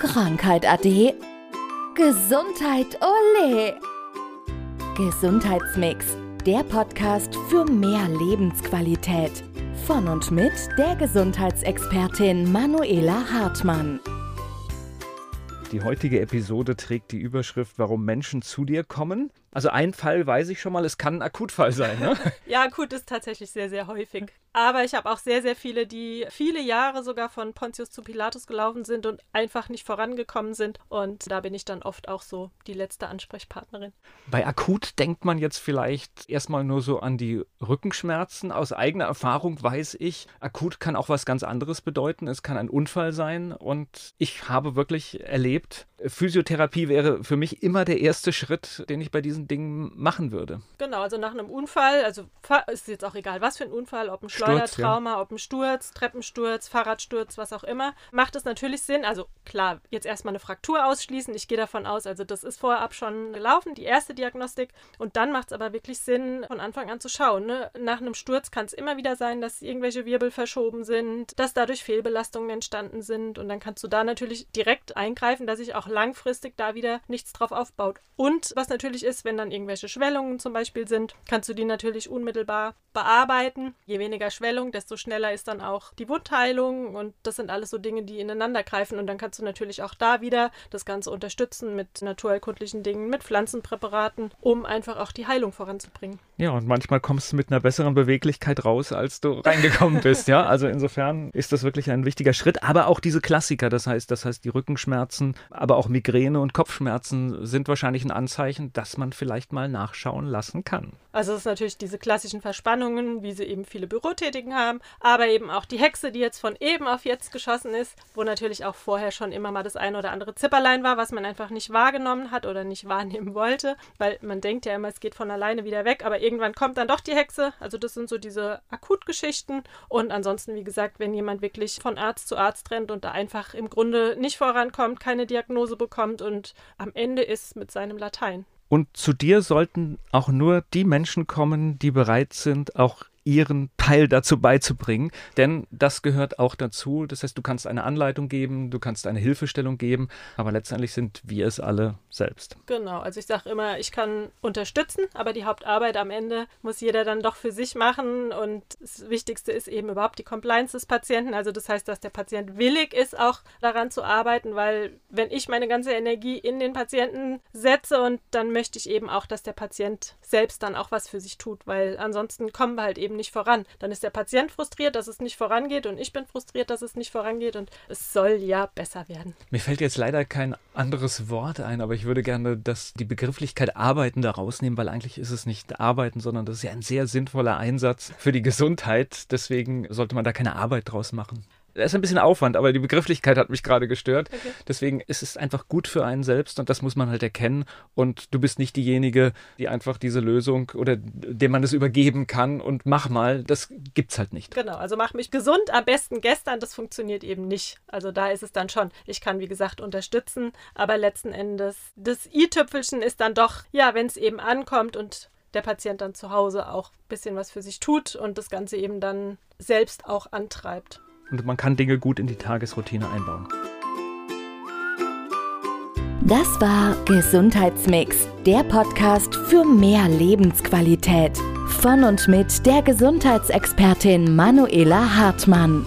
Krankheit ade. Gesundheit ole. Gesundheitsmix, der Podcast für mehr Lebensqualität. Von und mit der Gesundheitsexpertin Manuela Hartmann. Die heutige Episode trägt die Überschrift Warum Menschen zu dir kommen. Also ein Fall weiß ich schon mal, es kann ein Akutfall sein. Ne? ja, akut ist tatsächlich sehr, sehr häufig. Aber ich habe auch sehr, sehr viele, die viele Jahre sogar von Pontius zu Pilatus gelaufen sind und einfach nicht vorangekommen sind. Und da bin ich dann oft auch so die letzte Ansprechpartnerin. Bei akut denkt man jetzt vielleicht erstmal nur so an die Rückenschmerzen. Aus eigener Erfahrung weiß ich, akut kann auch was ganz anderes bedeuten. Es kann ein Unfall sein. Und ich habe wirklich erlebt, Physiotherapie wäre für mich immer der erste Schritt, den ich bei diesen Dingen machen würde. Genau, also nach einem Unfall, also ist jetzt auch egal, was für ein Unfall, ob ein Schleudertrauma, ja. ob ein Sturz, Treppensturz, Fahrradsturz, was auch immer, macht es natürlich Sinn. Also klar, jetzt erstmal eine Fraktur ausschließen. Ich gehe davon aus, also das ist vorab schon gelaufen, die erste Diagnostik. Und dann macht es aber wirklich Sinn, von Anfang an zu schauen. Ne? Nach einem Sturz kann es immer wieder sein, dass irgendwelche Wirbel verschoben sind, dass dadurch Fehlbelastungen entstanden sind. Und dann kannst du da natürlich direkt eingreifen, dass sich auch langfristig da wieder nichts drauf aufbaut. Und was natürlich ist, wenn dann irgendwelche Schwellungen zum Beispiel sind, kannst du die natürlich unmittelbar bearbeiten. Je weniger Schwellung, desto schneller ist dann auch die Wundheilung. Und das sind alles so Dinge, die ineinander greifen. Und dann kannst du natürlich auch da wieder das Ganze unterstützen mit naturheilkundlichen Dingen, mit Pflanzenpräparaten, um einfach auch die Heilung voranzubringen. Ja, und manchmal kommst du mit einer besseren Beweglichkeit raus, als du reingekommen bist. ja, also insofern ist das wirklich ein wichtiger Schritt. Aber auch diese Klassiker, das heißt, das heißt die Rückenschmerzen, aber auch Migräne und Kopfschmerzen sind wahrscheinlich ein Anzeichen, dass man vielleicht mal nachschauen lassen kann. Also es ist natürlich diese klassischen Verspannungen, wie sie eben viele Bürotätigen haben, aber eben auch die Hexe, die jetzt von eben auf jetzt geschossen ist, wo natürlich auch vorher schon immer mal das eine oder andere Zipperlein war, was man einfach nicht wahrgenommen hat oder nicht wahrnehmen wollte, weil man denkt ja immer, es geht von alleine wieder weg, aber irgendwann kommt dann doch die Hexe. Also das sind so diese Akutgeschichten und ansonsten, wie gesagt, wenn jemand wirklich von Arzt zu Arzt rennt und da einfach im Grunde nicht vorankommt, keine Diagnose bekommt und am Ende ist mit seinem Latein. Und zu dir sollten auch nur die Menschen kommen, die bereit sind, auch ihren Teil dazu beizubringen, denn das gehört auch dazu. Das heißt, du kannst eine Anleitung geben, du kannst eine Hilfestellung geben, aber letztendlich sind wir es alle selbst. Genau, also ich sage immer, ich kann unterstützen, aber die Hauptarbeit am Ende muss jeder dann doch für sich machen und das Wichtigste ist eben überhaupt die Compliance des Patienten, also das heißt, dass der Patient willig ist, auch daran zu arbeiten, weil wenn ich meine ganze Energie in den Patienten setze und dann möchte ich eben auch, dass der Patient selbst dann auch was für sich tut, weil ansonsten kommen wir halt eben eben nicht voran. Dann ist der Patient frustriert, dass es nicht vorangeht und ich bin frustriert, dass es nicht vorangeht und es soll ja besser werden. Mir fällt jetzt leider kein anderes Wort ein, aber ich würde gerne das, die Begrifflichkeit Arbeiten da rausnehmen, weil eigentlich ist es nicht Arbeiten, sondern das ist ja ein sehr sinnvoller Einsatz für die Gesundheit. Deswegen sollte man da keine Arbeit draus machen. Da ist ein bisschen Aufwand, aber die Begrifflichkeit hat mich gerade gestört. Okay. Deswegen ist es einfach gut für einen selbst und das muss man halt erkennen. Und du bist nicht diejenige, die einfach diese Lösung oder dem man es übergeben kann und mach mal. Das gibt's halt nicht. Genau, also mach mich gesund, am besten gestern, das funktioniert eben nicht. Also da ist es dann schon, ich kann wie gesagt unterstützen, aber letzten Endes, das i-Tüpfelchen ist dann doch, ja, wenn es eben ankommt und der Patient dann zu Hause auch ein bisschen was für sich tut und das Ganze eben dann selbst auch antreibt und man kann Dinge gut in die Tagesroutine einbauen. Das war Gesundheitsmix, der Podcast für mehr Lebensqualität. Von und mit der Gesundheitsexpertin Manuela Hartmann.